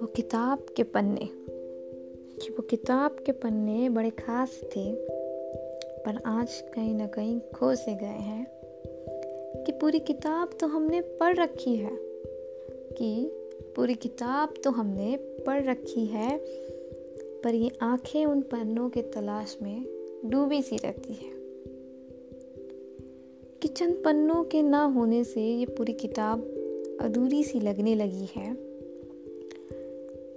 वो किताब के पन्ने। कि वो किताब के पन्ने बड़े ख़ास थे, पर आज कहीं ना कहीं खो से गए हैं कि पूरी किताब तो हमने पढ़ रखी है, कि पूरी किताब तो हमने पढ़ रखी है, पर ये आँखें उन पन्नों के तलाश में डूबी सी रहती है। चंद पन्नों के ना होने से ये पूरी किताब अधूरी सी लगने लगी है।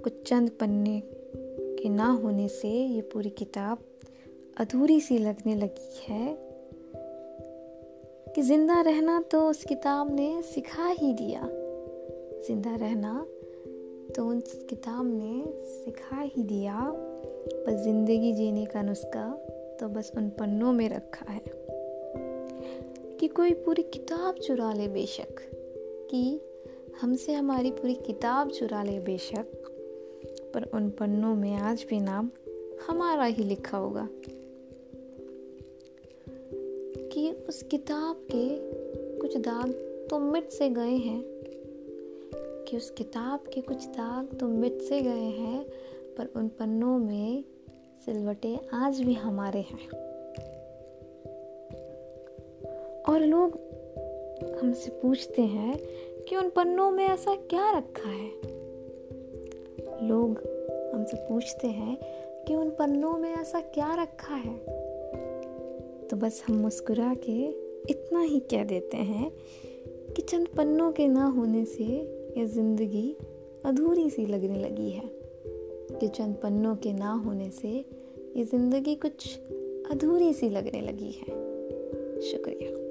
कुछ चंद पन्ने के ना होने से ये पूरी किताब अधूरी सी लगने लगी है कि ज़िंदा रहना तो उस किताब ने सिखा ही दिया। ज़िंदा रहना तो उस किताब ने सिखा ही दिया, पर ज़िंदगी जीने का नुस्खा तो बस उन पन्नों में रखा है। कि कोई पूरी किताब चुरा ले बेशक, कि हमसे हमारी पूरी किताब चुरा ले बेशक, पर उन पन्नों में आज भी नाम हमारा ही लिखा होगा। कि उस किताब के कुछ दाग तो मिट से गए हैं, कि उस किताब के कुछ दाग तो मिट से गए हैं, पर उन पन्नों में सिलवटे आज भी हमारे हैं। और लोग हमसे पूछते हैं कि उन पन्नों में ऐसा क्या रखा है। लोग हमसे पूछते हैं कि उन पन्नों में ऐसा क्या रखा है। तो बस हम मुस्कुरा के इतना ही कह देते हैं कि चंद पन्नों के ना होने से ये ज़िंदगी अधूरी सी लगने लगी है। कि चंद पन्नों के ना होने से ये ज़िंदगी कुछ अधूरी सी लगने लगी है। शुक्रिया।